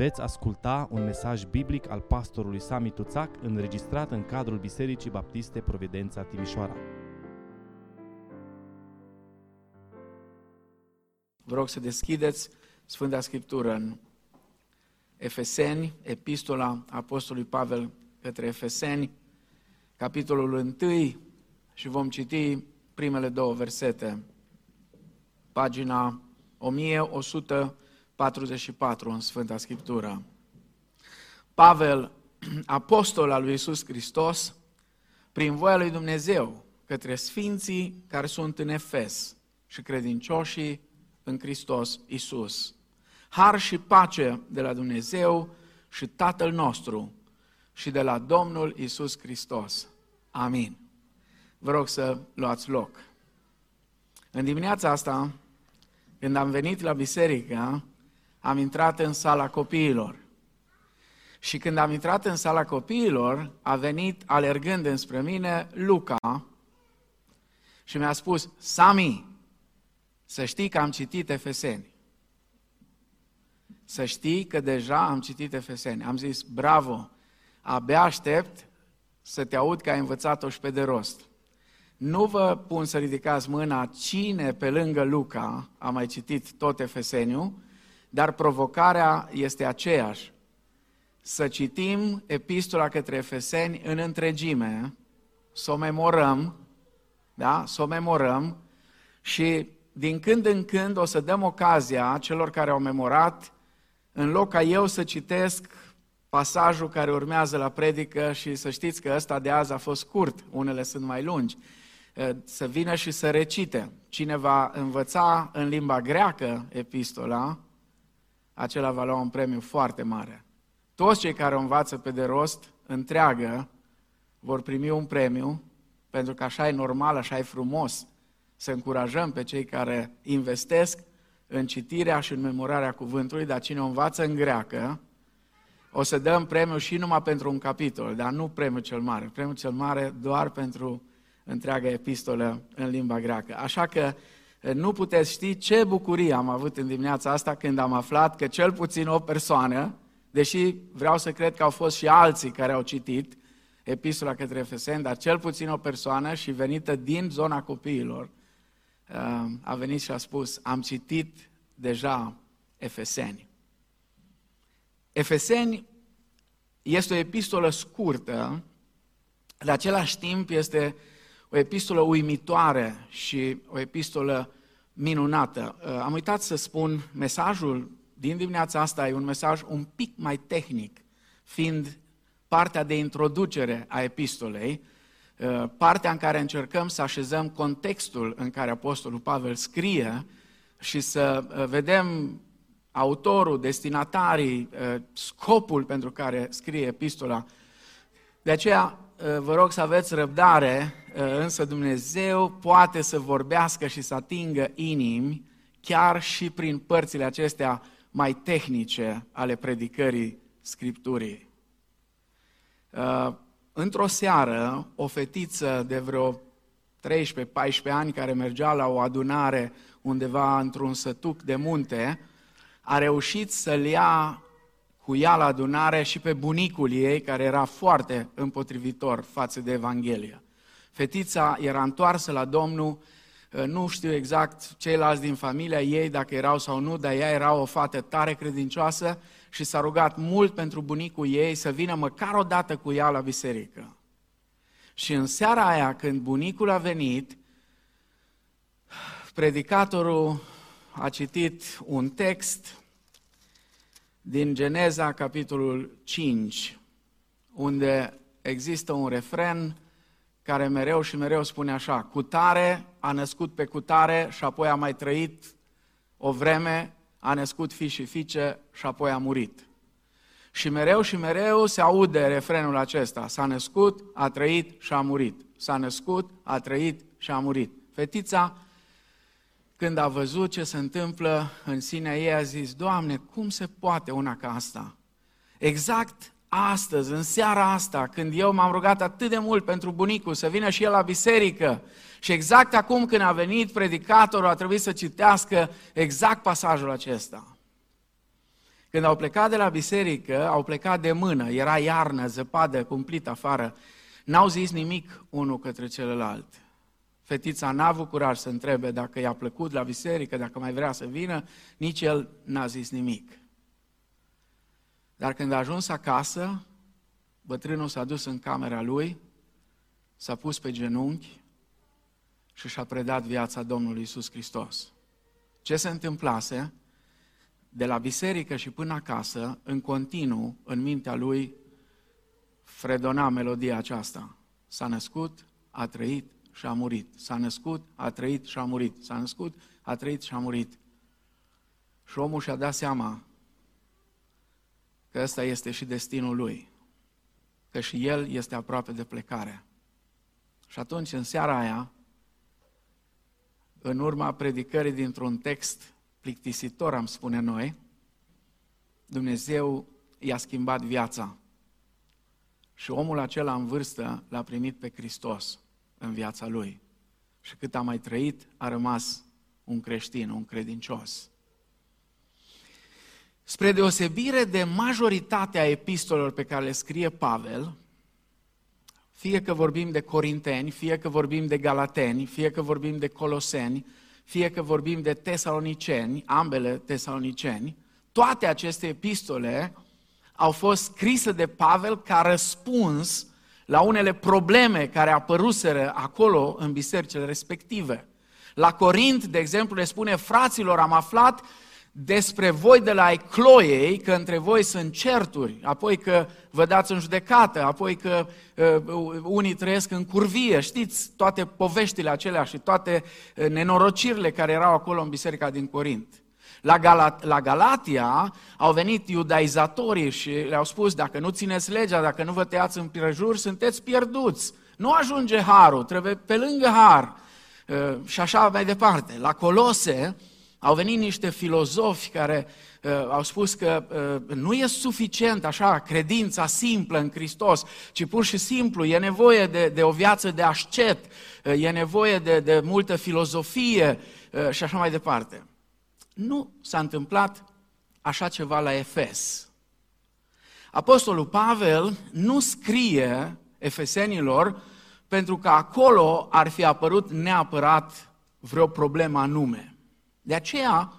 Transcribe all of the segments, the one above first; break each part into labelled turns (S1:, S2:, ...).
S1: Veți asculta un mesaj biblic al pastorului Sami Tuțac înregistrat în cadrul Bisericii Baptiste Providența Timișoara.
S2: Vă rog să deschideți Sfânta Scriptură în Efeseni, Epistola Apostolului Pavel către Efeseni, capitolul 1 și vom citi primele două versete. Pagina 1144 în Sfânta Scriptură. Pavel, apostol al lui Isus Hristos, prin voia lui Dumnezeu, către sfinții care sunt în Efes și credincioșii în Hristos Isus. Har și pace de la Dumnezeu și Tatăl nostru și de la Domnul Isus Hristos. Amin. Vă rog să luați loc. În dimineața asta, când am venit la biserică, am intrat în sala copiilor. Și când am intrat în sala copiilor, a venit alergând înspre mine Luca și mi-a spus, Sami, să știi că am citit Efeseni. Să știi că deja am citit Efeseni. Am zis, bravo, abia aștept să te aud că ai învățat-o și pe de rost. Nu vă pun să ridicați mâna cine pe lângă Luca a mai citit tot Efeseniu, dar provocarea este aceeași. Să citim epistola către Efeseni în întregime, să o memorăm, da? să o memorăm și din când în când o să dăm ocazia celor care au memorat, în loc ca eu să citesc pasajul care urmează la predică și să știți că ăsta de azi a fost scurt, unele sunt mai lungi, să vină și să recite. Cine va învăța în limba greacă epistola, acela va lua un premiu foarte mare. Toți cei care o învață pe de rost, întreagă, vor primi un premiu, pentru că așa e normal, așa e frumos să încurajăm pe cei care investesc în citirea și în memorarea cuvântului, dar cine o învață în greacă, o să dăm premiu și numai pentru un capitol, dar nu premiul cel mare. Premiul cel mare doar pentru întreaga epistolă în limba greacă. Așa că eh, nu puteți ști ce bucurie am avut în dimineața asta când am aflat că cel puțin o persoană, deși vreau să cred că au fost și alții care au citit epistola către Efeseni, dar cel puțin o persoană și venită din zona copiilor, eh, a venit și a spus, am citit deja Efeseni. Efeseni este o epistolă scurtă, de același timp este o epistolă uimitoare și o epistolă minunată. Uh, am uitat să spun, mesajul din dimineața asta e un mesaj un pic mai tehnic, fiind partea de introducere a epistolei, uh, partea în care încercăm să așezăm contextul în care Apostolul Pavel scrie și să uh, vedem autorul, destinatarii, scopul pentru care scrie epistola. De aceea vă rog să aveți răbdare Eh, însă Dumnezeu poate să vorbească și să atingă inimi chiar și prin părțile acestea mai tehnice ale predicării Scripturii. Eh, într-o seară, o fetiță de vreo 13-14 ani care mergea la o adunare undeva într-un sătuc de munte, a reușit să-l ia cu ea la adunare și pe bunicul ei, care era foarte împotrivitor față de Evanghelie. Fetița era întoarsă la Domnul, uh, nu știu exact ceilalți din familia ei, dacă erau sau nu, dar ea era o fată tare credincioasă și s-a rugat mult pentru bunicul ei să vină măcar o dată cu ea la biserică. Și în seara aia, când bunicul a venit, predicatorul a citit un text din Geneza, capitolul 5, unde există un refren care mereu și mereu spune așa, cutare a născut pe cutare și apoi a mai trăit o vreme, a născut fi și fiice și apoi a murit. Și mereu și mereu se aude refrenul acesta, s-a născut, a trăit și a murit. S-a născut, a trăit și a murit. Fetița, când a văzut ce se întâmplă în sinea ei, a zis, Doamne, cum se poate una ca asta? Exact astăzi, în seara asta, când eu m-am rugat atât de mult pentru bunicul să vină și el la biserică și exact acum când a venit predicatorul a trebuit să citească exact pasajul acesta. Când au plecat de la biserică, au plecat de mână, era iarnă, zăpadă cumplit afară. N-au zis nimic unul către celălalt. Fetița n-a avut curaj să întrebe dacă i-a plăcut la biserică, dacă mai vrea să vină, nici el n-a zis nimic. Dar când a ajuns acasă, bătrânul s-a dus în camera lui, s-a pus pe genunchi și și-a predat viața Domnului Isus Hristos. Ce se întâmplase? De la biserică și până acasă, în continuu, în mintea lui, fredona melodia aceasta. S-a născut, a trăit și a murit. S-a născut, a trăit și a murit. S-a născut, a trăit și a murit. Și omul și-a dat seama că ăsta este și destinul lui, că și el este aproape de plecare. Și atunci, în seara aia, în urma predicării dintr-un text plictisitor, am spune noi, Dumnezeu i-a schimbat viața. Și omul acela în vârstă l-a primit pe Hristos în viața lui. Și cât a mai trăit, a rămas un creștin, un credincios. Spre deosebire de majoritatea epistolelor pe care le scrie Pavel, fie că vorbim de Corinteni, fie că vorbim de Galateni, fie că vorbim de Coloseni, fie că vorbim de Tesaloniceni, ambele Tesaloniceni, toate aceste epistole au fost scrise de Pavel ca răspuns la unele probleme care apăruseră acolo în bisericile respective. La Corint, de exemplu, le spune, fraților, am aflat despre voi de la Ecloiei că între voi sunt certuri, apoi că vă dați în judecată, apoi că uh, unii trăiesc în curvie, știți toate poveștile acelea și toate uh, nenorocirile care erau acolo în biserica din Corint. La, Galat- la Galatia au venit iudaizatorii și le-au spus, dacă nu țineți legea, dacă nu vă tăiați în prejur, sunteți pierduți. Nu ajunge harul, trebuie pe lângă har. Uh, și așa mai departe. La Colose, au venit niște filozofi care uh, au spus că uh, nu e suficient așa credința simplă în Hristos, ci pur și simplu e nevoie de, de o viață de ascet, uh, e nevoie de, de multă filozofie uh, și așa mai departe. Nu s-a întâmplat așa ceva la Efes. Apostolul Pavel nu scrie efesenilor pentru că acolo ar fi apărut neapărat vreo problemă anume. De aceea,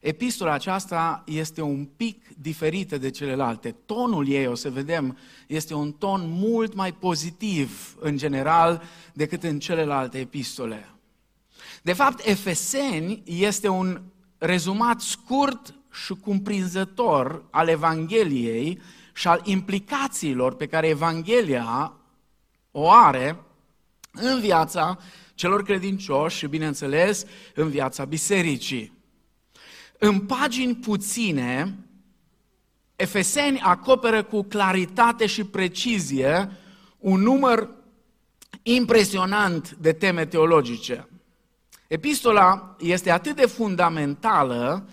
S2: epistola aceasta este un pic diferită de celelalte. Tonul ei, o să vedem, este un ton mult mai pozitiv în general decât în celelalte epistole. De fapt, Efeseni este un rezumat scurt și cumprinzător al Evangheliei și al implicațiilor pe care Evanghelia o are în viața celor credincioși și, bineînțeles, în viața bisericii. În pagini puține, Efeseni acoperă cu claritate și precizie un număr impresionant de teme teologice. Epistola este atât de fundamentală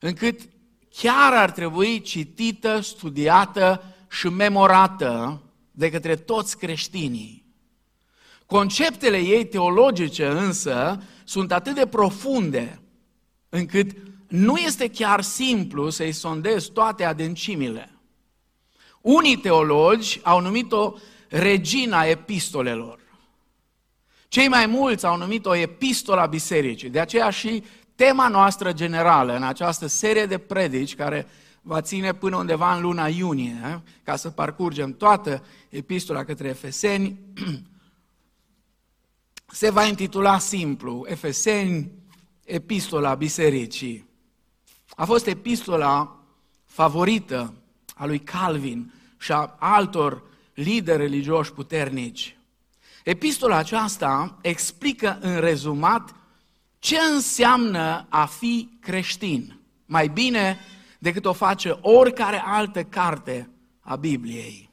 S2: încât chiar ar trebui citită, studiată și memorată de către toți creștinii. Conceptele ei teologice însă sunt atât de profunde încât nu este chiar simplu să-i sondezi toate adâncimile. Unii teologi au numit-o regina epistolelor. Cei mai mulți au numit-o epistola bisericii. De aceea și tema noastră generală în această serie de predici care va ține până undeva în luna iunie, eh, ca să parcurgem toată epistola către Efeseni, se va intitula simplu, Efeseni, Epistola Bisericii. A fost epistola favorită a lui Calvin și a altor lideri religioși puternici. Epistola aceasta explică în rezumat ce înseamnă a fi creștin, mai bine decât o face oricare altă carte a Bibliei.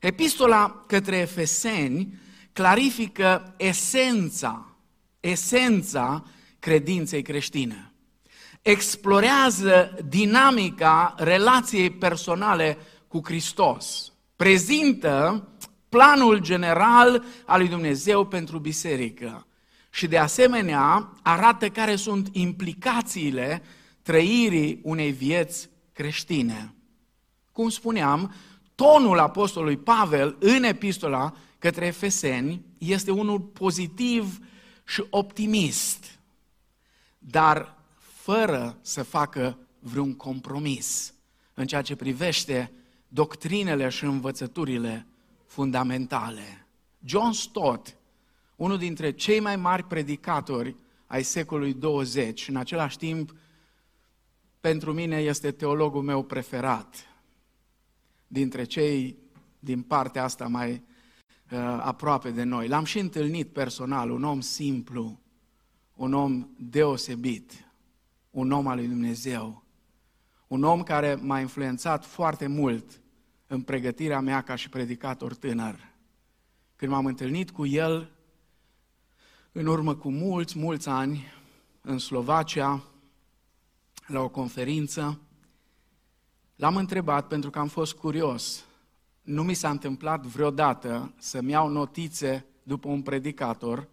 S2: Epistola către Efeseni clarifică esența, esența credinței creștine. Explorează dinamica relației personale cu Hristos. Prezintă planul general al lui Dumnezeu pentru biserică. Și de asemenea arată care sunt implicațiile trăirii unei vieți creștine. Cum spuneam, tonul apostolului Pavel în epistola către Efeseni este unul pozitiv și optimist, dar fără să facă vreun compromis în ceea ce privește doctrinele și învățăturile fundamentale. John Stott, unul dintre cei mai mari predicatori ai secolului 20 în același timp pentru mine este teologul meu preferat dintre cei din partea asta mai uh, aproape de noi. L-am și întâlnit personal, un om simplu, un om deosebit, un om al lui Dumnezeu, un om care m-a influențat foarte mult în pregătirea mea ca și predicator tânăr. Când m-am întâlnit cu el, în urmă cu mulți, mulți ani, în Slovacia, la o conferință, l-am întrebat pentru că am fost curios. Nu mi s-a întâmplat vreodată să-mi iau notițe după un predicator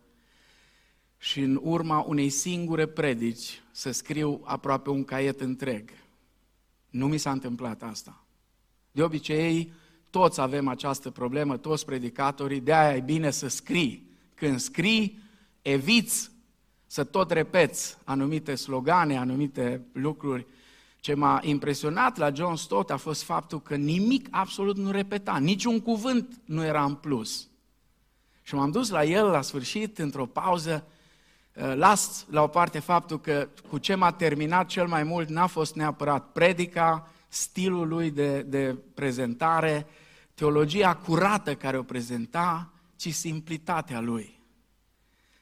S2: și în urma unei singure predici să scriu aproape un caiet întreg. Nu mi s-a întâmplat asta. De obicei, toți avem această problemă, toți predicatorii, de aia e bine să scrii. Când scrii, eviți să tot repeți anumite slogane, anumite lucruri. Ce m-a impresionat la John Stott a fost faptul că nimic absolut nu repeta, niciun cuvânt nu era în plus. Și m-am dus la el la sfârșit, într-o pauză, uh, las la o parte faptul că cu ce m-a terminat cel mai mult n-a fost neapărat predica, stilul lui de, de prezentare, teologia curată care o prezenta, ci simplitatea lui.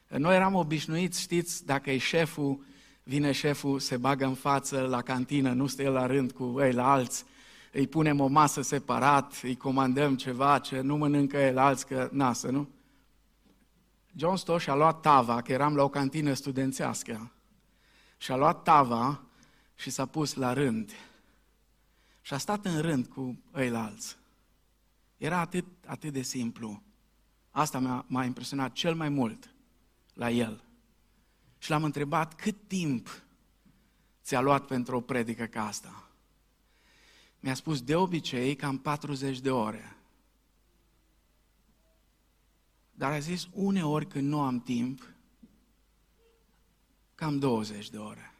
S2: Noi eram obișnuiți, știți, dacă e șeful, vine șeful, se bagă în față la cantină, nu stă el la rând cu ei la alți, îi punem o masă separat, îi comandăm ceva ce nu mănâncă el alți, că nasă, nu? John Stosh a luat tava, că eram la o cantină studențească, și a luat tava și s-a pus la rând. Și a stat în rând cu ei la alți. Era atât, atât de simplu. Asta m-a, m-a impresionat cel mai mult la el. Și l-am întrebat cât timp ți-a luat pentru o predică ca asta. Mi-a spus de obicei cam 40 de ore. Dar a zis uneori când nu am timp, cam 20 de ore.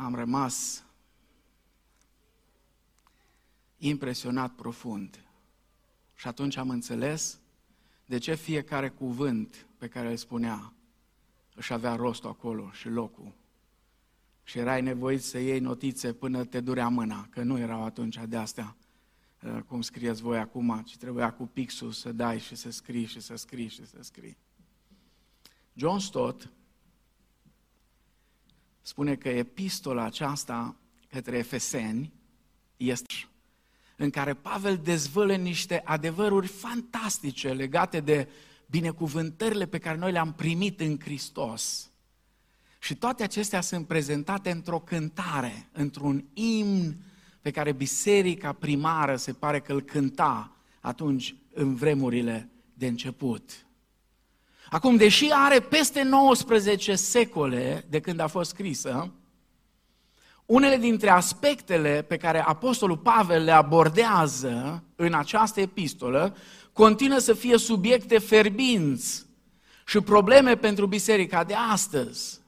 S2: Am rămas impresionat profund. Și atunci am înțeles de ce fiecare cuvânt pe care îl spunea își avea rostul acolo și locul. Și erai nevoit să iei notițe până te durea mâna, că nu erau atunci de astea, uh, cum scrieți voi acum, ci trebuia cu pixul să dai și să scrii și să scrii și să scrii. John Stott spune că epistola aceasta către Efeseni este în care Pavel dezvălă niște adevăruri fantastice legate de binecuvântările pe care noi le-am primit în Hristos. Și toate acestea sunt prezentate într-o cântare, într-un imn pe care biserica primară se pare că îl cânta atunci în vremurile de început. Acum, deși are peste 19 secole de când a fost scrisă, unele dintre aspectele pe care Apostolul Pavel le abordează în această epistolă continuă să fie subiecte ferbinți și probleme pentru biserica de astăzi.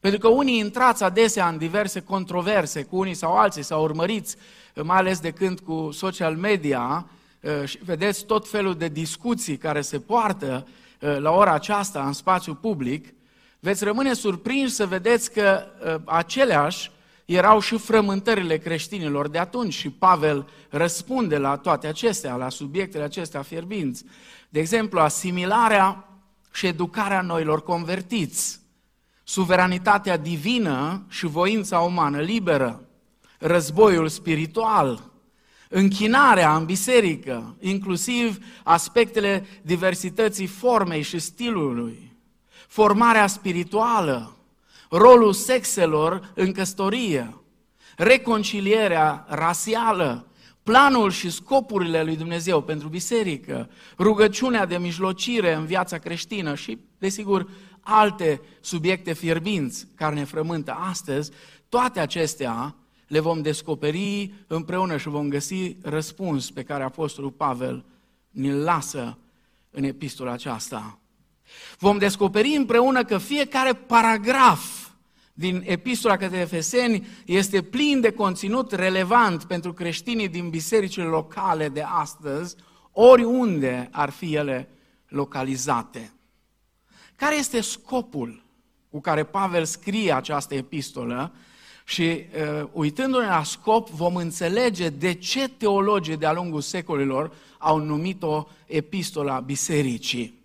S2: Pentru că unii intrați adesea în diverse controverse cu unii sau alții, sau urmăriți, mai ales de când cu social media, uh, și vedeți tot felul de discuții care se poartă uh, la ora aceasta în spațiu public, veți rămâne surprinși să vedeți că uh, aceleași erau și frământările creștinilor de atunci și Pavel răspunde la toate acestea, la subiectele acestea fierbinți. De exemplu, asimilarea și educarea noilor convertiți, suveranitatea divină și voința umană liberă, războiul spiritual, închinarea în biserică, inclusiv aspectele diversității formei și stilului, formarea spirituală, rolul sexelor în căsătorie, reconcilierea rasială, planul și scopurile lui Dumnezeu pentru biserică, rugăciunea de mijlocire în viața creștină și, desigur, alte subiecte fierbinți care ne frământă astăzi, Toate acestea le vom descoperi împreună și vom găsi răspuns pe care Apostolul Pavel ne-l lasă în epistola aceasta. Vom descoperi împreună că fiecare paragraf din epistola către Efeseni este plin de conținut relevant pentru creștinii din bisericile locale de astăzi, oriunde ar fi ele localizate. Care este scopul cu care Pavel scrie această epistolă și uh, uitându-ne la scop vom înțelege de ce teologii de-a lungul secolilor au numit-o epistola bisericii.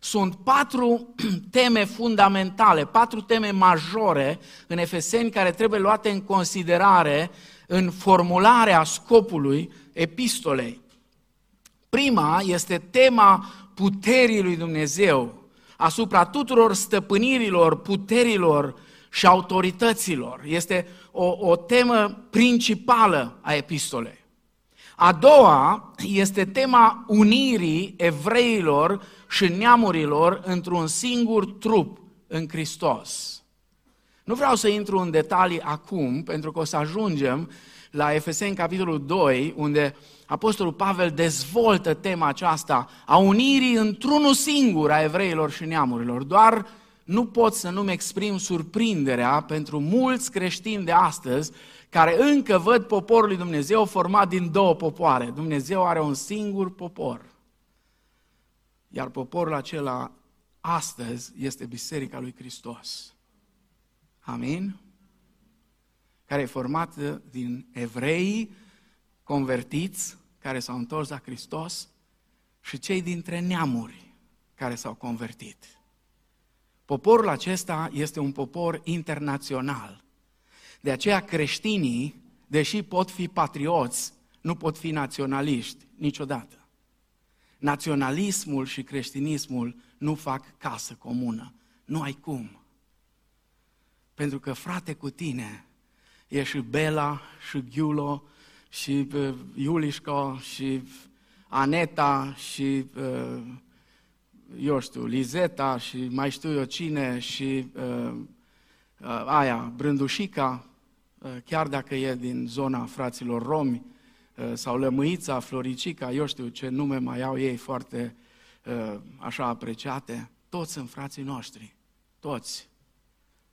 S2: Sunt patru teme fundamentale, patru teme majore în Efeseni care trebuie luate în considerare în formularea scopului epistolei. Prima este tema puterii lui Dumnezeu asupra tuturor stăpânirilor, puterilor și autorităților. Este o, o temă principală a epistolei. A doua este tema unirii evreilor și neamurilor într-un singur trup în Hristos. Nu vreau să intru în detalii acum, pentru că o să ajungem la Efeseni capitolul 2, unde Apostolul Pavel dezvoltă tema aceasta a unirii într-unul singur a evreilor și neamurilor. Doar nu pot să nu-mi exprim surprinderea pentru mulți creștini de astăzi care încă văd poporul lui Dumnezeu format din două popoare. Dumnezeu are un singur popor. Iar poporul acela astăzi este Biserica lui Hristos. Amin? Care e formată din evrei convertiți care s-au întors la Hristos și cei dintre neamuri care s-au convertit. Poporul acesta este un popor internațional. De aceea creștinii, deși pot fi patrioți, nu pot fi naționaliști niciodată. Naționalismul și creștinismul nu fac casă comună. Nu ai cum. Pentru că, frate, cu tine e și Bela, și Ghiulo, și uh, Iulișca, și Aneta, și uh, eu știu, Lizeta, și mai știu eu cine, și uh, uh, aia, Brândușica, uh, chiar dacă e din zona fraților romi, uh, sau Lămâița, Floricica, eu știu ce nume mai au ei foarte uh, așa apreciate, toți sunt frații noștri, toți,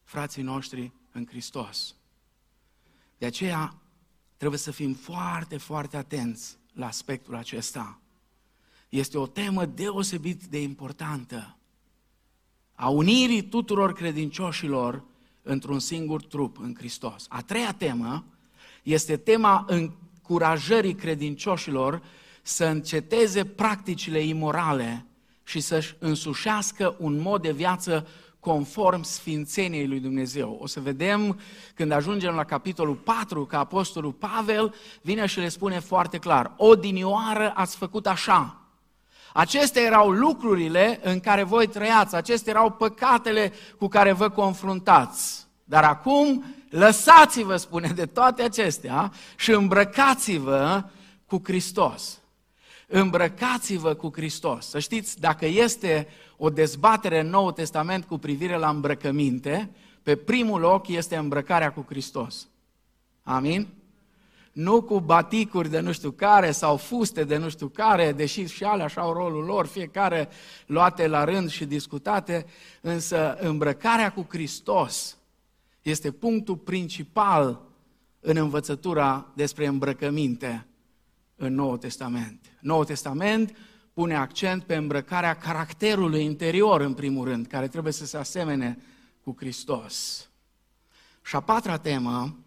S2: frații noștri în Hristos. De aceea trebuie să fim foarte, foarte atenți la aspectul acesta. Este o temă deosebit de importantă. A unirii tuturor credincioșilor într-un singur trup în Hristos. A treia temă este tema încurajării credincioșilor să înceteze practicile imorale și să-și însușească un mod de viață conform sfințeniei lui Dumnezeu. O să vedem când ajungem la capitolul 4 că Apostolul Pavel vine și le spune foarte clar, o dinioară ați făcut așa. Acestea erau lucrurile în care voi trăiați, acestea erau păcatele cu care vă confruntați. Dar acum lăsați-vă, spune, de toate acestea și îmbrăcați-vă cu Hristos. Îmbrăcați-vă cu Hristos. Să știți, dacă este o dezbatere în Noul Testament cu privire la îmbrăcăminte, pe primul loc este îmbrăcarea cu Hristos. Amin? Nu cu baticuri de nu știu care sau fuste de nu știu care, deși și alea așa au rolul lor, fiecare luate la rând și discutate, însă îmbrăcarea cu Hristos este punctul principal în învățătura despre îmbrăcăminte în Noul Testament. Noul Testament pune accent pe îmbrăcarea caracterului interior, în primul rând, care trebuie să se asemene cu Hristos. Și a patra temă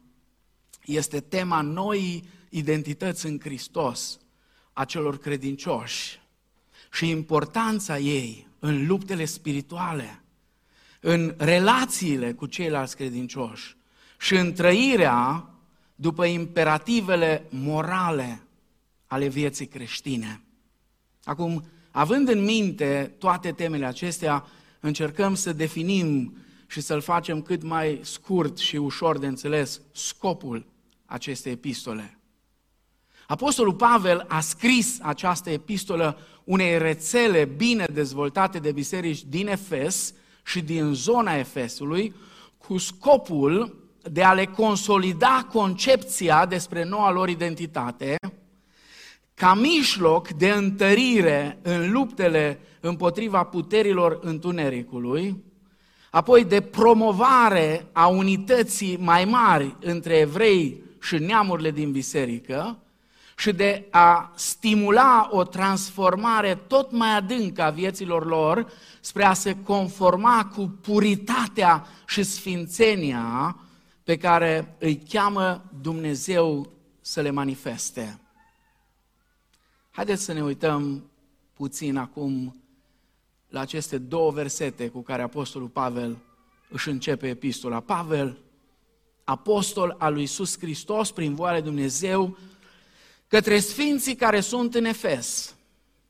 S2: este tema noii identități în Hristos a celor credincioși și importanța ei în luptele spirituale, în relațiile cu ceilalți credincioși și în trăirea după imperativele morale ale vieții creștine. Acum, având în minte toate temele acestea, încercăm să definim și să-l facem cât mai scurt și ușor de înțeles scopul acestei epistole. Apostolul Pavel a scris această epistolă unei rețele bine dezvoltate de biserici din Efes și din zona Efesului, cu scopul de a le consolida concepția despre noua lor identitate, ca mijloc de întărire în luptele împotriva puterilor întunericului, apoi de promovare a unității mai mari între evrei și neamurile din biserică și de a stimula o transformare tot mai adâncă a vieților lor spre a se conforma cu puritatea și sfințenia pe care îi cheamă Dumnezeu să le manifeste. Haideți să ne uităm puțin acum la aceste două versete cu care Apostolul Pavel își începe epistola. Pavel, apostol al lui Iisus Hristos, prin voia lui Dumnezeu, către sfinții care sunt în Efes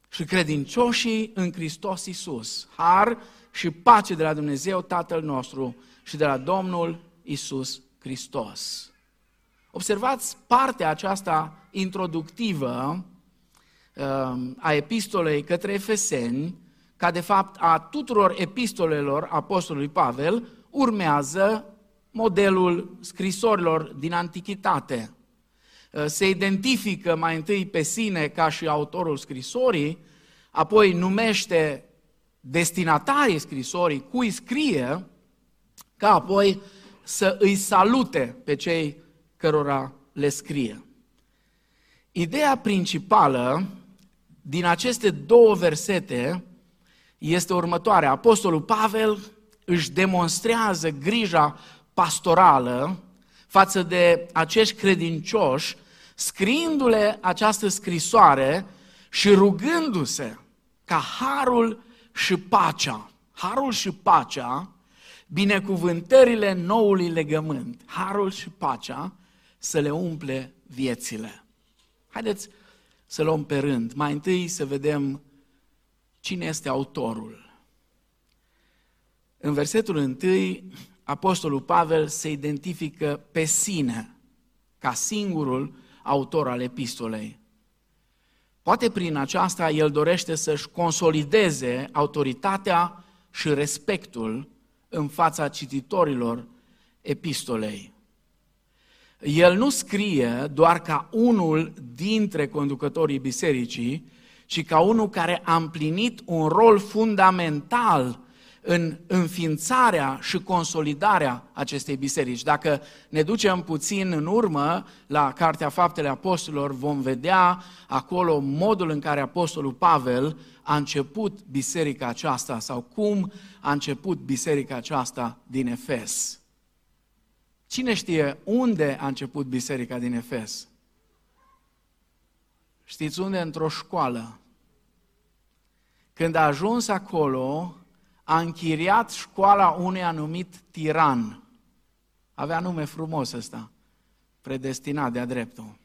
S2: și credincioșii în Hristos Iisus. Har și pace de la Dumnezeu Tatăl nostru și de la Domnul Iisus Hristos. Observați partea aceasta introductivă um, a epistolei către Efeseni, ca de fapt a tuturor epistolelor apostolului Pavel, urmează modelul scrisorilor din antichitate. Uh, se identifică mai întâi pe sine ca și autorul scrisorii, apoi numește destinatarii scrisorii, cui scrie, ca apoi să îi salute pe cei cărora le scrie. Ideea principală din aceste două versete este următoarea. Apostolul Pavel își demonstrează grija pastorală față de acești credincioși, scriindu-le această scrisoare și rugându-se ca harul și pacea, harul și pacea, binecuvântările noului legământ, harul și pacea, să le umple viețile. Haideți să luăm pe rând. Mai întâi să vedem cine este autorul. În versetul întâi, Apostolul Pavel se identifică pe sine ca singurul autor al epistolei. Poate prin aceasta el dorește să-și consolideze autoritatea și respectul în fața cititorilor epistolei. El nu scrie doar ca unul dintre conducătorii bisericii, ci ca unul care a împlinit un rol fundamental în înființarea și consolidarea acestei biserici. Dacă ne ducem puțin în urmă la Cartea Faptele Apostolilor, vom vedea acolo modul în care Apostolul Pavel a început biserica aceasta sau cum a început biserica aceasta din Efes. Cine știe unde a început biserica din Efes? Știți unde? Într-o școală. Când a ajuns acolo, a închiriat școala unui anumit tiran. Avea nume frumos ăsta, predestinat de-a dreptul.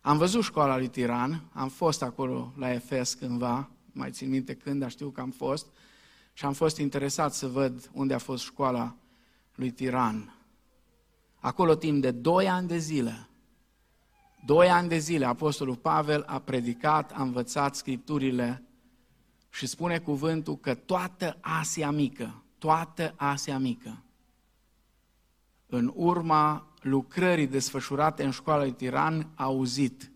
S2: Am văzut școala lui Tiran, am fost acolo la Efes cândva, mai țin minte când, dar știu că am fost, și am fost interesat să văd unde a fost școala lui Tiran. Acolo timp de doi ani de zile, doi ani de zile, Apostolul Pavel a predicat, a învățat Scripturile și spune cuvântul că toată Asia Mică, toată Asia Mică, în urma lucrării desfășurate în școala lui Tiran, a auzit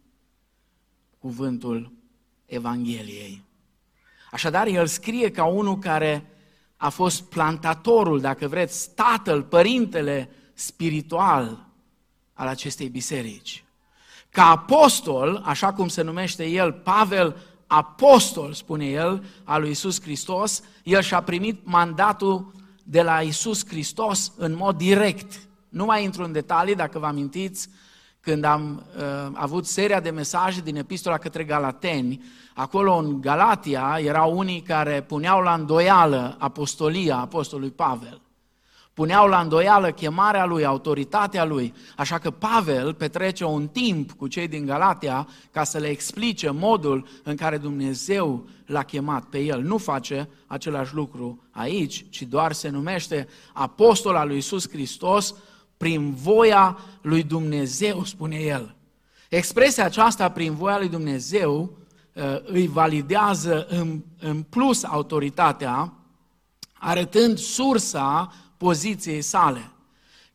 S2: cuvântul Evangheliei. Așadar, el scrie ca unul care a fost plantatorul, dacă vreți, tatăl, părintele spiritual al acestei biserici. Ca apostol, așa cum se numește el, Pavel apostol, spune el, al lui Isus Hristos, el și-a primit mandatul de la Isus Hristos în mod direct. Nu mai intru în detalii, dacă vă amintiți, când am uh, avut seria de mesaje din epistola către Galateni, acolo în Galatia erau unii care puneau la îndoială apostolia apostolului Pavel puneau la îndoială chemarea lui, autoritatea lui. Așa că Pavel petrece un timp cu cei din Galatia ca să le explice modul în care Dumnezeu l-a chemat pe el. Nu face același lucru aici, ci doar se numește apostol al lui Iisus Hristos prin voia lui Dumnezeu, spune el. Expresia aceasta prin voia lui Dumnezeu uh, îi validează în, în plus autoritatea, arătând sursa poziției sale.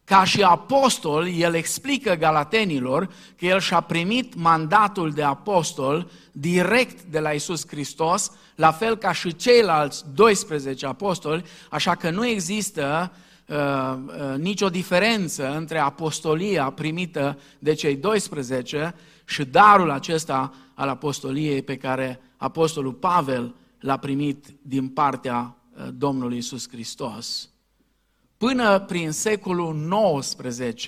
S2: ca și apostol, el explică galatenilor că el și-a primit mandatul de apostol direct de la Isus Hristos, la fel ca și ceilalți 12 apostoli, așa că nu există uh, uh, nicio diferență între apostolia primită de cei 12 și darul acesta al apostoliei pe care apostolul Pavel l-a primit din partea uh, Domnului Isus Hristos. Până prin secolul XIX,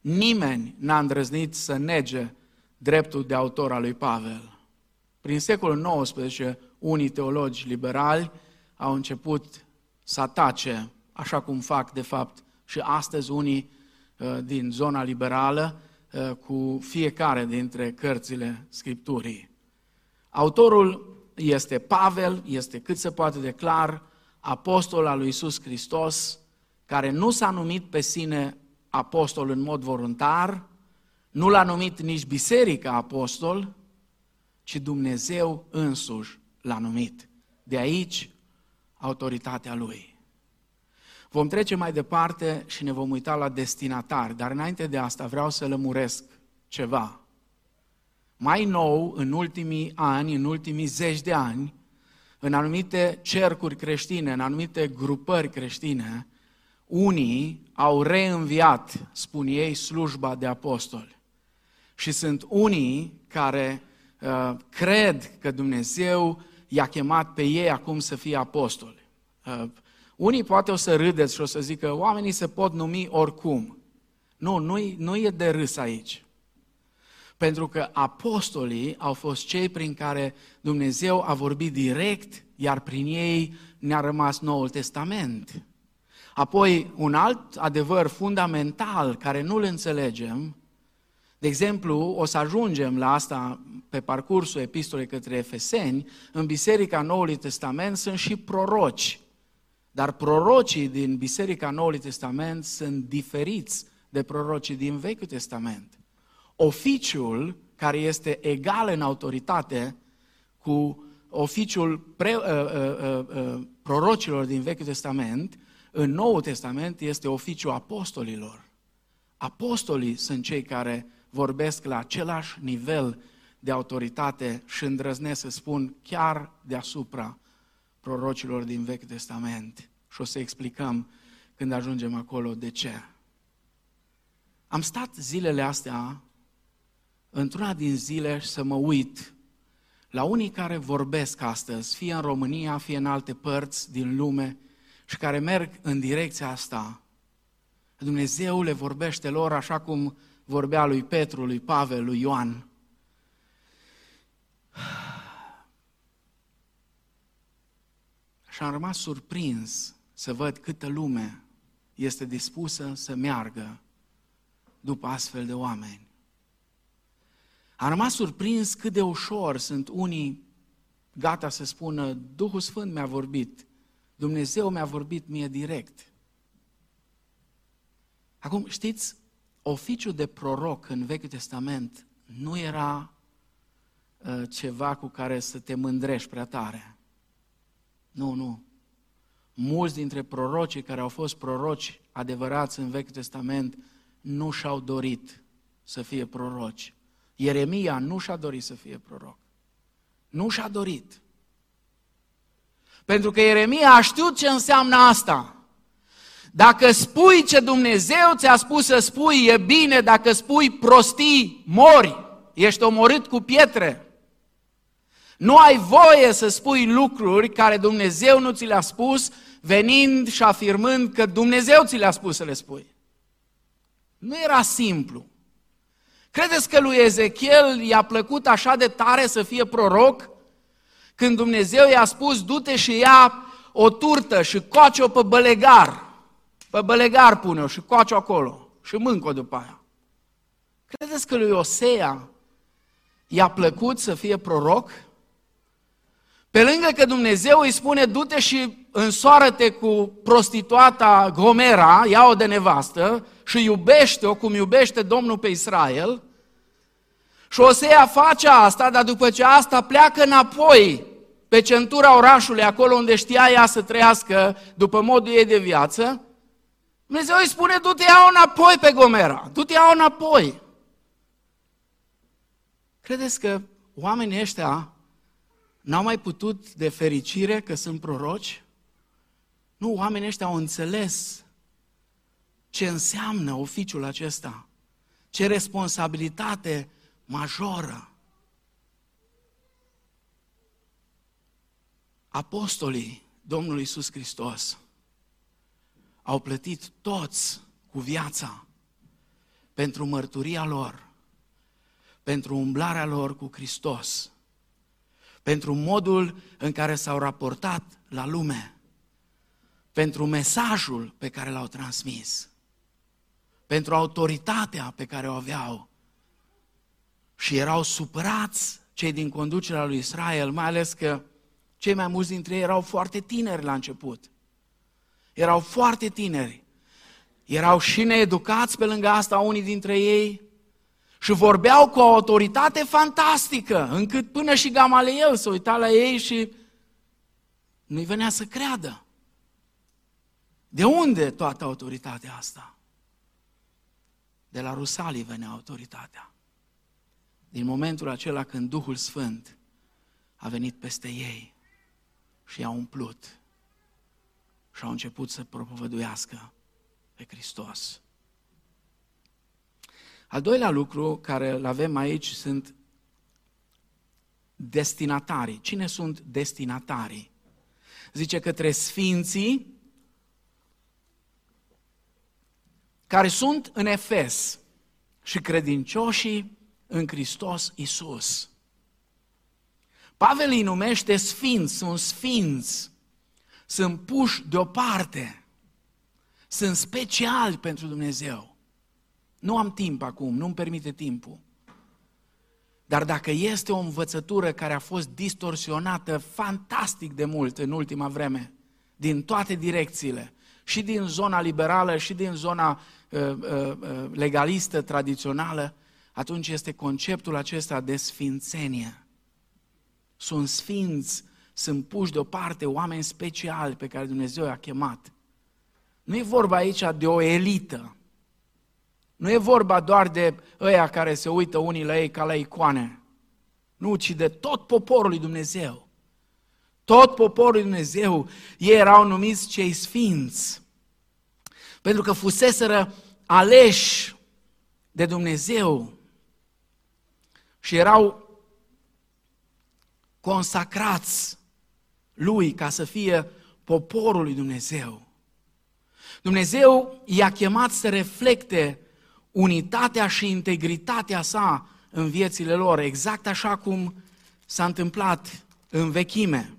S2: nimeni n-a îndrăznit să nege dreptul de autor al lui Pavel. Prin secolul XIX, unii teologi liberali au început să atace, așa cum fac de fapt și astăzi unii uh, din zona liberală, uh, cu fiecare dintre cărțile Scripturii. Autorul este Pavel, este cât se poate de clar, apostol al lui Isus Hristos, care nu s-a numit pe sine apostol în mod voluntar, nu l-a numit nici biserica apostol, ci Dumnezeu însuși l-a numit. De aici autoritatea lui. Vom trece mai departe și ne vom uita la destinatari, dar înainte de asta vreau să lămuresc ceva. Mai nou, în ultimii ani, în ultimii zeci de ani, în anumite cercuri creștine, în anumite grupări creștine, unii au reînviat, spun ei, slujba de apostoli. Și sunt unii care uh, cred că Dumnezeu i-a chemat pe ei acum să fie apostoli. Uh, unii poate o să râdeți și o să zică, oamenii se pot numi oricum. Nu, nu, nu e de râs aici. Pentru că apostolii au fost cei prin care Dumnezeu a vorbit direct, iar prin ei ne-a rămas Noul Testament. Apoi, un alt adevăr fundamental care nu-l înțelegem, de exemplu, o să ajungem la asta pe parcursul epistolei către Efeseni, în Biserica Noului Testament sunt și proroci. Dar prorocii din Biserica Noului Testament sunt diferiți de prorocii din Vechiul Testament. Oficiul care este egal în autoritate cu oficiul pre, uh, uh, uh, uh prorocilor din Vechiul Testament în Noul Testament este oficiul apostolilor. Apostolii sunt cei care vorbesc la același nivel de autoritate și îndrăznesc să spun chiar deasupra prorocilor din Vechiul Testament. Și o să explicăm când ajungem acolo de ce. Am stat zilele astea, într-una din zile, să mă uit la unii care vorbesc astăzi, fie în România, fie în alte părți din lume, și care merg în direcția asta, Dumnezeu le vorbește lor așa cum vorbea lui Petru, lui Pavel, lui Ioan. Și am rămas surprins să văd câtă lume este dispusă să meargă după astfel de oameni. Am rămas surprins cât de ușor sunt unii gata să spună, Duhul Sfânt mi-a vorbit, Dumnezeu mi-a vorbit mie direct. Acum, știți, oficiul de proroc în Vechiul Testament nu era uh, ceva cu care să te mândrești prea tare. Nu, nu. Mulți dintre prorocii care au fost proroci adevărați în Vechiul Testament nu și-au dorit să fie proroci. Ieremia nu și-a dorit să fie proroc. Nu și-a dorit. Pentru că Ieremia a știut ce înseamnă asta. Dacă spui ce Dumnezeu ți-a spus să spui, e bine, dacă spui prostii, mori, ești omorât cu pietre. Nu ai voie să spui lucruri care Dumnezeu nu ți le-a spus, venind și afirmând că Dumnezeu ți le-a spus să le spui. Nu era simplu. Credeți că lui Ezechiel i-a plăcut așa de tare să fie proroc? Când Dumnezeu i-a spus, du-te și ia o turtă și coace-o pe bălegar. Pe bălegar pune-o și coace-o acolo și mâncă-o după aia. Credeți că lui Osea i-a plăcut să fie proroc? Pe lângă că Dumnezeu îi spune, du-te și însoară-te cu prostituata Gomera, ia-o de nevastă și iubește-o cum iubește Domnul pe Israel, și Șosea face asta, dar după ce asta pleacă înapoi pe centura orașului, acolo unde știa ea să trăiască după modul ei de viață, Dumnezeu îi spune, du-te iau înapoi pe Gomera, du-te iau înapoi. Credeți că oamenii ăștia n-au mai putut de fericire că sunt proroci? Nu, oamenii ăștia au înțeles ce înseamnă oficiul acesta, ce responsabilitate majoră. Apostolii Domnului Iisus Hristos au plătit toți cu viața pentru mărturia lor, pentru umblarea lor cu Hristos, pentru modul în care s-au raportat la lume, pentru mesajul pe care l-au transmis, pentru autoritatea pe care o aveau. Și erau supărați cei din conducerea lui Israel, mai ales că cei mai mulți dintre ei erau foarte tineri la început. Erau foarte tineri. Erau și needucați pe lângă asta unii dintre ei și vorbeau cu o autoritate fantastică, încât până și Gamaliel se uita la ei și nu-i venea să creadă. De unde toată autoritatea asta? De la Rusalii venea autoritatea. Din momentul acela când Duhul Sfânt a venit peste ei și i-a umplut și au început să propovăduiască pe Hristos. Al doilea lucru care îl avem aici sunt destinatarii. Cine sunt destinatarii? Zice către sfinții care sunt în Efes și credincioșii în Hristos Isus. Pavel îi numește sfinți, sunt sfinți, sunt puși deoparte, sunt speciali pentru Dumnezeu. Nu am timp acum, nu-mi permite timpul. Dar dacă este o învățătură care a fost distorsionată fantastic de mult în ultima vreme, din toate direcțiile, și din zona liberală, și din zona uh, uh, uh legalistă, tradițională, atunci este conceptul acesta de sfințenie. Sunt sfinți, sunt puși deoparte oameni speciali pe care Dumnezeu i-a chemat. Nu e vorba aici de o elită. Nu e vorba doar de ăia care se uită unii la ei ca la icoane. Nu, ci de tot poporul lui Dumnezeu. Tot poporul lui Dumnezeu, ei erau numiți cei sfinți. Pentru că fuseseră aleși de Dumnezeu și erau consacrați lui ca să fie poporul lui Dumnezeu. Dumnezeu i-a chemat să reflecte unitatea și integritatea sa în viețile lor, exact așa cum s-a întâmplat în vechime.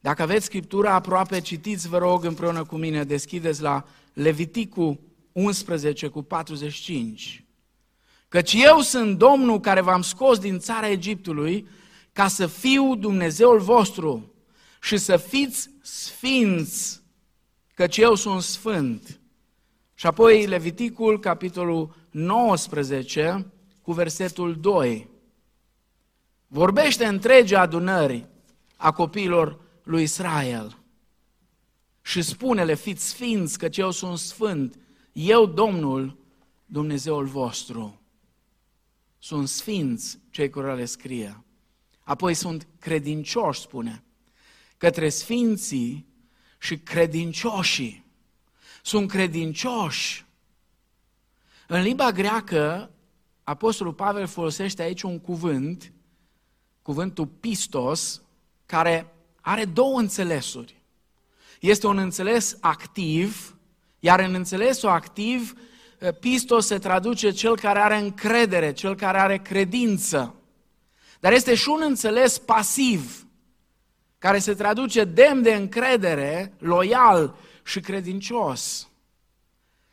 S2: Dacă aveți Scriptura aproape, citiți, vă rog, împreună cu mine, deschideți la Leviticul 11 cu 45. Căci eu sunt Domnul care v-am scos din țara Egiptului ca să fiu Dumnezeul vostru și să fiți sfinți, căci eu sunt sfânt. Și apoi Leviticul, capitolul 19, cu versetul 2. Vorbește întregi adunări a copiilor lui Israel și spune-le, fiți sfinți, căci eu sunt sfânt, eu, Domnul, Dumnezeul vostru. Sunt sfinți cei care le scrie. Apoi sunt credincioși, spune, către sfinții și credincioșii. Sunt credincioși. În limba greacă, Apostolul Pavel folosește aici un cuvânt, cuvântul pistos, care are două înțelesuri. Este un înțeles activ, iar în înțelesul activ, pistos se traduce cel care are încredere, cel care are credință. Dar este și un înțeles pasiv, care se traduce demn de încredere, loial și credincios.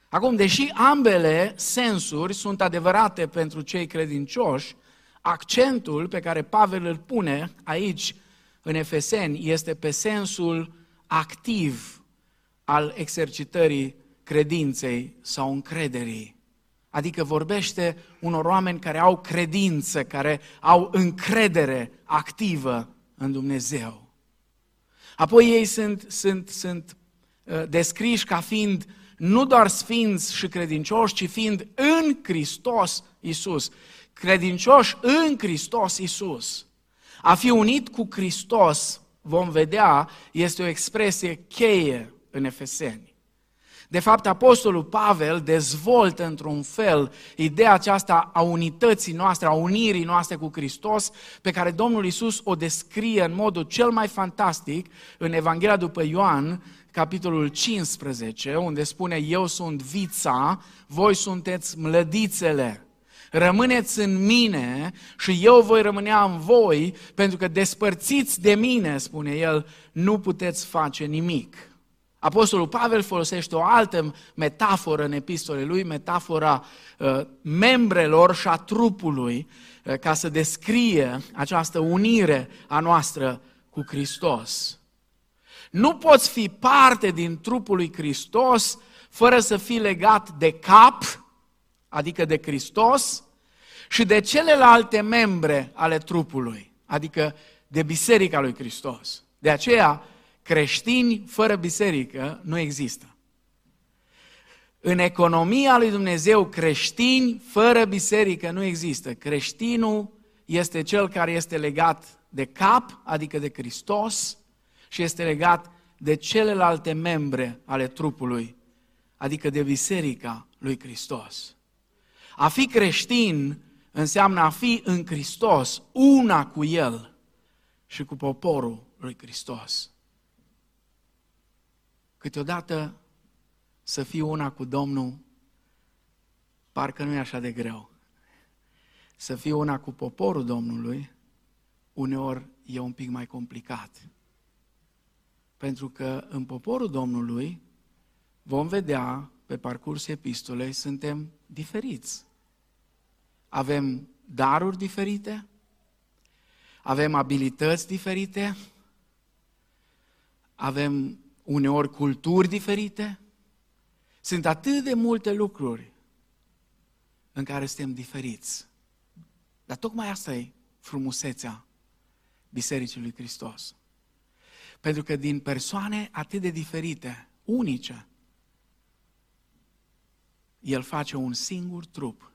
S2: Acum, deși ambele sensuri sunt adevărate pentru cei credincioși, accentul pe care Pavel îl pune aici în Efeseni este pe sensul activ al exercitării credinței sau încrederii. Adică vorbește unor oameni care au credință, care au încredere activă în Dumnezeu. Apoi ei sunt, sunt, sunt uh, descriși ca fiind nu doar sfinți și credincioși, ci fiind în Hristos Isus. Credincioși în Hristos Isus. A fi unit cu Hristos, vom vedea, este o expresie cheie în Efeseni. De fapt, Apostolul Pavel dezvoltă într-un fel ideea aceasta a unității noastre, a unirii noastre cu Hristos, pe care Domnul Isus o descrie în modul cel mai fantastic în Evanghelia după Ioan, capitolul 15, unde spune, eu sunt vița, voi sunteți mlădițele. Rămâneți în mine și eu voi rămânea în voi, pentru că despărțiți de mine, spune el, nu puteți face nimic. Apostolul Pavel folosește o altă metaforă în epistole lui, metafora uh, membrelor și a trupului, uh, ca să descrie această unire a noastră cu Hristos. Nu poți fi parte din trupul lui Hristos fără să fii legat de cap, adică de Hristos, și de celelalte membre ale trupului, adică de Biserica lui Hristos. De aceea, creștini fără biserică nu există. În economia lui Dumnezeu, creștini fără biserică nu există. Creștinul este cel care este legat de cap, adică de Hristos, și este legat de celelalte membre ale trupului, adică de biserica lui Hristos. A fi creștin înseamnă a fi în Hristos, una cu El și cu poporul lui Hristos. Câteodată să fii una cu Domnul, parcă nu e așa de greu. Să fii una cu poporul Domnului, uneori e un pic mai complicat. Pentru că în poporul Domnului vom vedea pe parcursul epistolei, suntem diferiți. Avem daruri diferite, avem abilități diferite, avem uneori culturi diferite. Sunt atât de multe lucruri în care suntem diferiți. Dar tocmai asta e frumusețea Bisericii lui Hristos. Pentru că din persoane atât de diferite, unice, El face un singur trup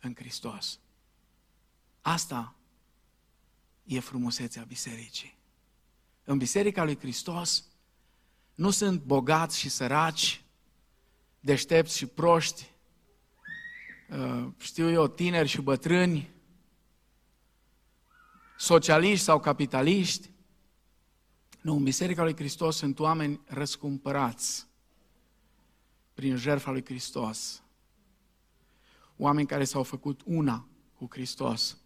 S2: în Hristos. Asta e frumusețea bisericii. În Biserica lui Hristos nu sunt bogați și săraci, deștepți și proști, uh, știu eu, tineri și bătrâni, socialiști sau capitaliști. Nu, în Biserica lui Hristos sunt oameni răscumpărați prin jertfa lui Hristos. Oameni care s-au făcut una cu Hristos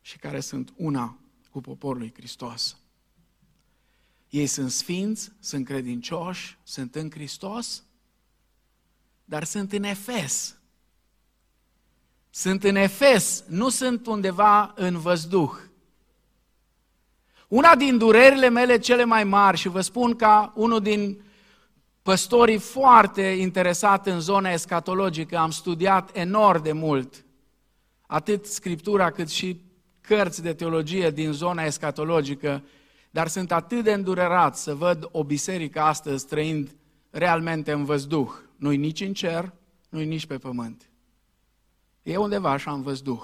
S2: și care sunt una cu poporul lui Hristos. Ei sunt sfinți, sunt credincioși, sunt în Hristos, dar sunt în Efes. Sunt în Efes, nu sunt undeva în văzduh. Una din durerile mele cele mai mari, și vă spun ca unul din păstorii foarte interesat în zona escatologică, am studiat enorm de mult, atât Scriptura cât și cărți de teologie din zona escatologică, dar sunt atât de îndurerat să văd o biserică astăzi trăind realmente în văzduh. Nu-i nici în cer, nu-i nici pe pământ. E undeva așa în văzduh,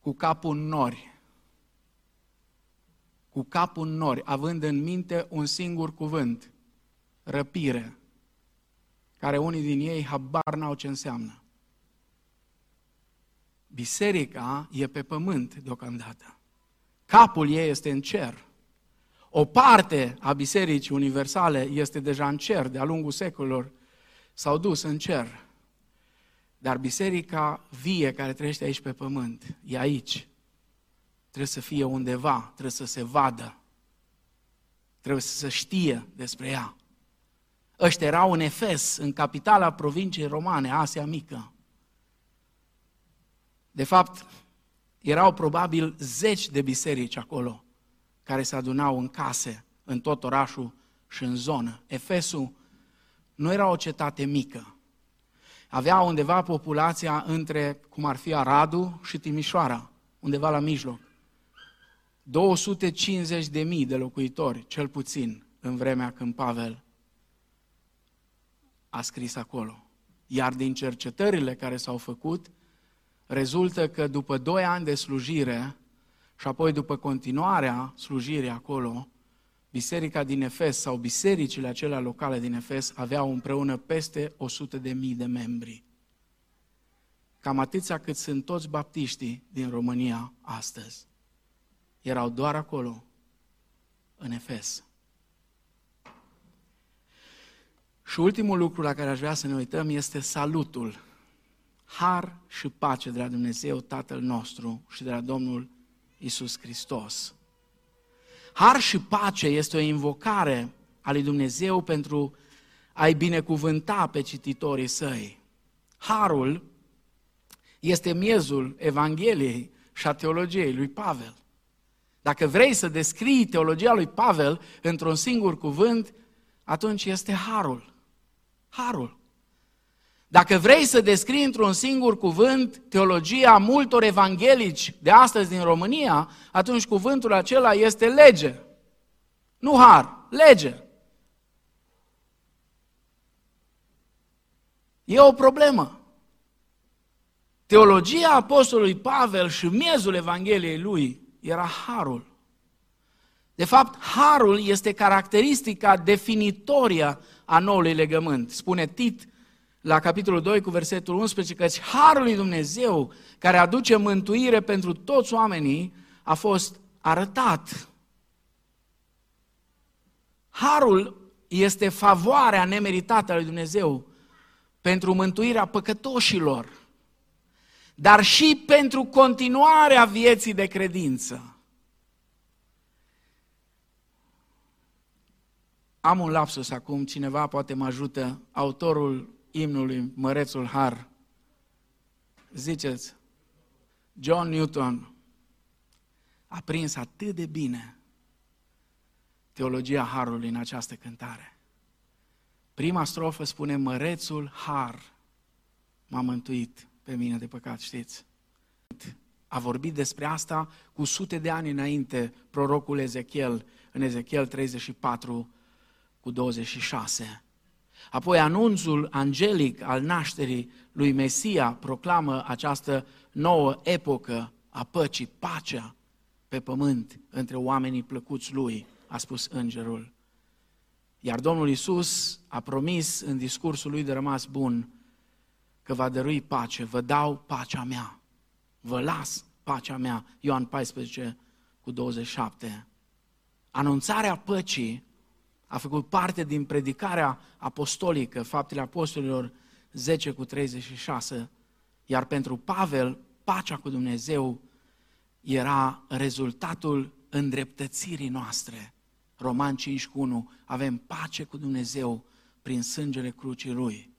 S2: cu capul în nori, cu capul în nori, având în minte un singur cuvânt, răpire, care unii din ei habar n-au ce înseamnă. Biserica e pe pământ deocamdată. Capul ei este în cer. O parte a Bisericii Universale este deja în cer, de-a lungul secolelor s-au dus în cer. Dar biserica vie care trăiește aici pe pământ, e aici. Trebuie să fie undeva, trebuie să se vadă. Trebuie să se știe despre ea. Ăștia erau în Efes, în capitala provinciei romane, Asia Mică. De fapt, erau probabil zeci de biserici acolo care se adunau în case, în tot orașul și în zonă. Efesul nu era o cetate mică. Avea undeva populația între, cum ar fi Aradu și Timișoara, undeva la mijloc. 250 de mii de locuitori, cel puțin, în vremea când Pavel a scris acolo. Iar din cercetările care s-au făcut, rezultă că după doi ani de slujire și apoi după continuarea slujirii acolo, biserica din Efes sau bisericile acelea locale din Efes aveau împreună peste 100 de mii de membri. Cam atâția cât sunt toți baptiștii din România astăzi. Erau doar acolo, în Efes. Și ultimul lucru la care aș vrea să ne uităm este salutul. Har și pace de la Dumnezeu Tatăl nostru și de la Domnul Isus Hristos. Har și pace este o invocare a lui Dumnezeu pentru a-i binecuvânta pe cititorii săi. Harul este miezul Evangheliei și a teologiei lui Pavel. Dacă vrei să descrii teologia lui Pavel într-un singur cuvânt, atunci este harul. Harul. Dacă vrei să descrii într-un singur cuvânt teologia multor evanghelici de astăzi din România, atunci cuvântul acela este lege. Nu har, lege. E o problemă. Teologia apostolului Pavel și miezul Evangheliei lui era harul. De fapt, harul este caracteristica definitoria a noului legământ. Spune Tit la capitolul 2 cu versetul 11, căci harul lui Dumnezeu care aduce mântuire pentru toți oamenii a fost arătat. Harul este favoarea nemeritată a lui Dumnezeu pentru mântuirea păcătoșilor, dar și pentru continuarea vieții de credință. Am un lapsus acum, cineva poate mă ajută, autorul imnului Mărețul Har. Ziceți, John Newton a prins atât de bine teologia Harului în această cântare. Prima strofă spune, Mărețul Har m-a mântuit pe mine de păcat, știți? A vorbit despre asta cu sute de ani înainte prorocul Ezechiel, în Ezechiel 34 cu 26. Apoi anunțul angelic al nașterii lui Mesia proclamă această nouă epocă a păcii, pacea pe pământ între oamenii plăcuți lui, a spus îngerul. Iar Domnul Isus a promis în discursul lui de rămas bun că va dărui pace, vă dau pacea mea, vă las pacea mea. Ioan 14 cu 27. Anunțarea păcii a făcut parte din predicarea apostolică, faptele apostolilor 10 cu 36, iar pentru Pavel, pacea cu Dumnezeu era rezultatul îndreptățirii noastre. Roman 5 cu 1, avem pace cu Dumnezeu prin sângele crucii Lui.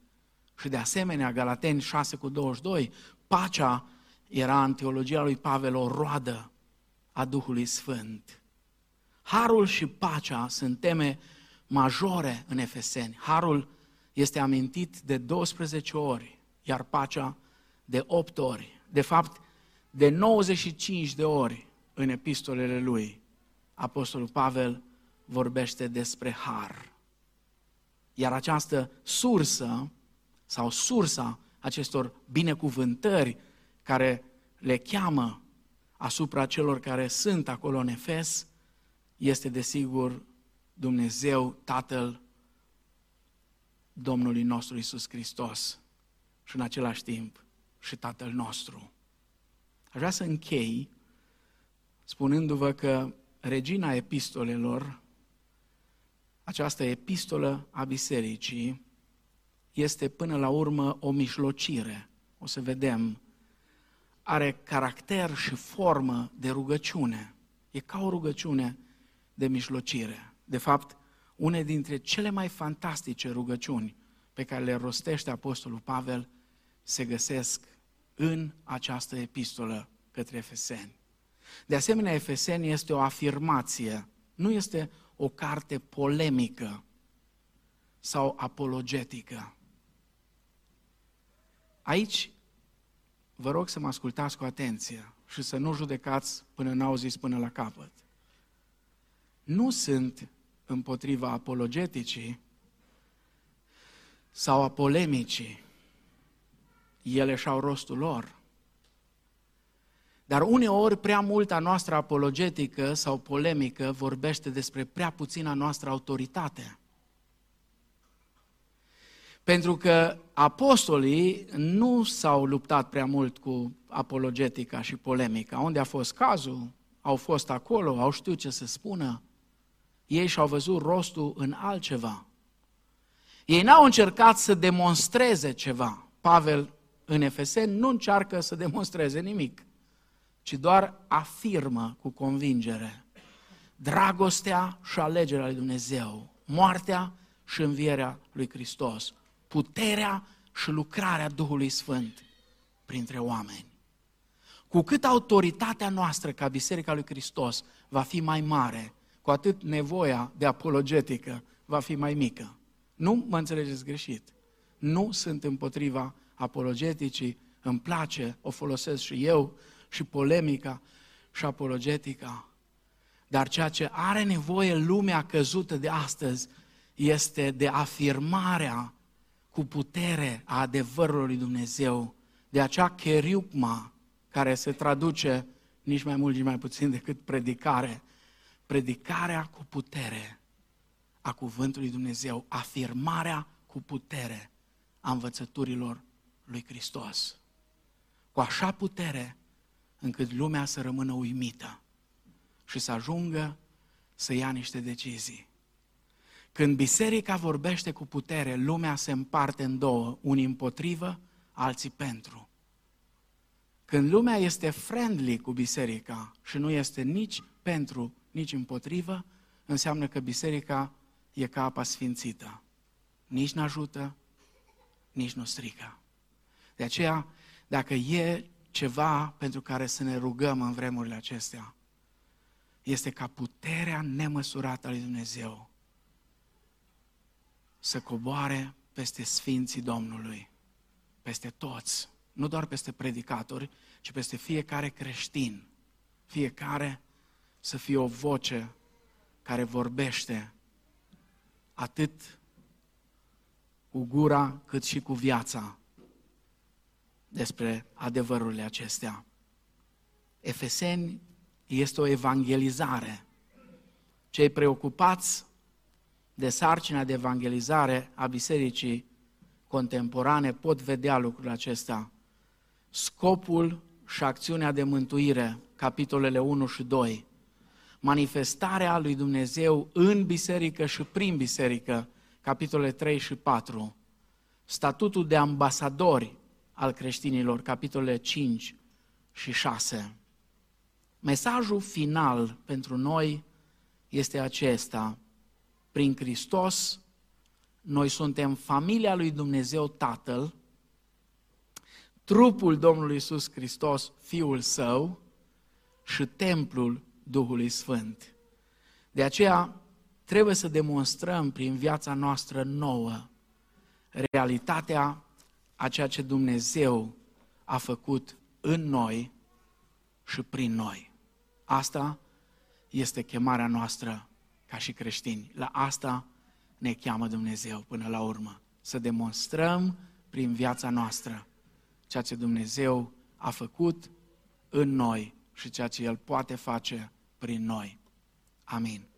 S2: Și de asemenea, Galateni 6 cu 22, pacea era în teologia lui Pavel o roadă a Duhului Sfânt. Harul și pacea sunt teme majore în Efeseni. Harul este amintit de 12 ori, iar pacea de 8 ori. De fapt, de 95 de ori în epistolele lui, Apostolul Pavel vorbește despre har. Iar această sursă sau sursa acestor binecuvântări care le cheamă asupra celor care sunt acolo în Efes, este desigur Dumnezeu Tatăl Domnului nostru Isus Hristos și în același timp și Tatăl nostru. Aș vrea să închei spunându-vă că regina epistolelor, această epistolă a bisericii, este până la urmă o mișlocire. O să vedem. Are caracter și formă de rugăciune. E ca o rugăciune de mișlocire. De fapt, une dintre cele mai fantastice rugăciuni pe care le rostește Apostolul Pavel se găsesc în această epistolă către Efeseni. De asemenea, Efeseni este o afirmație, nu este o carte polemică sau apologetică. Aici vă rog să mă ascultați cu atenție și să nu judecați până n-au zis până la capăt. Nu sunt împotriva apologeticii, sau a polemicii, ele și-au rostul lor. Dar uneori prea multa noastră apologetică sau polemică vorbește despre prea puțina noastră autoritate. Pentru că apostolii nu s-au luptat prea mult cu apologetica și polemica. Unde a fost cazul, au fost acolo, au știut ce să spună. Ei și-au văzut rostul în altceva. Ei n-au încercat să demonstreze ceva. Pavel în Efeseni nu încearcă să demonstreze nimic, ci doar afirmă cu convingere dragostea și alegerea lui Dumnezeu, moartea și învierea lui Hristos, puterea și lucrarea Duhului Sfânt printre oameni. Cu cât autoritatea noastră ca Biserica lui Hristos va fi mai mare, cu atât nevoia de apologetică va fi mai mică. Nu mă înțelegeți greșit. Nu sunt împotriva apologeticii, îmi place, o folosesc și eu, și polemica și apologetica. Dar ceea ce are nevoie lumea căzută de astăzi este de afirmarea cu putere a adevărului lui Dumnezeu, de acea cheriupma care se traduce nici mai mult, nici mai puțin decât predicare. Predicarea cu putere a cuvântului Dumnezeu, afirmarea cu putere a învățăturilor lui Hristos. Cu așa putere încât lumea să rămână uimită și să ajungă să ia niște decizii. Când biserica vorbește cu putere, lumea se împarte în două, unii împotrivă, alții pentru. Când lumea este friendly cu biserica și nu este nici pentru, nici împotrivă, înseamnă că biserica e ca apa sfințită. Nici nu ajută, nici nu strică. De aceea, dacă e ceva pentru care să ne rugăm în vremurile acestea, este ca puterea nemăsurată a lui Dumnezeu să coboare peste Sfinții Domnului, peste toți, nu doar peste predicatori, ci peste fiecare creștin. Fiecare să fie o voce care vorbește atât cu gura cât și cu viața despre adevărurile acestea. Efeseni este o evangelizare. Cei preocupați de sarcina de evangelizare a bisericii contemporane pot vedea lucrul acesta. Scopul și acțiunea de mântuire, capitolele 1 și 2, manifestarea lui Dumnezeu în biserică și prin biserică, capitolele 3 și 4, statutul de ambasadori al creștinilor, capitolele 5 și 6. Mesajul final pentru noi este acesta. Prin Hristos, noi suntem familia lui Dumnezeu Tatăl, trupul Domnului Isus Hristos, Fiul Său și templul Duhului Sfânt. De aceea trebuie să demonstrăm prin viața noastră nouă realitatea a ceea ce Dumnezeu a făcut în noi și prin noi. Asta este chemarea noastră ca și creștini. La asta ne cheamă Dumnezeu până la urmă. Să demonstrăm prin viața noastră ceea ce Dumnezeu a făcut în noi și ceea ce El poate face prin noi. Amin.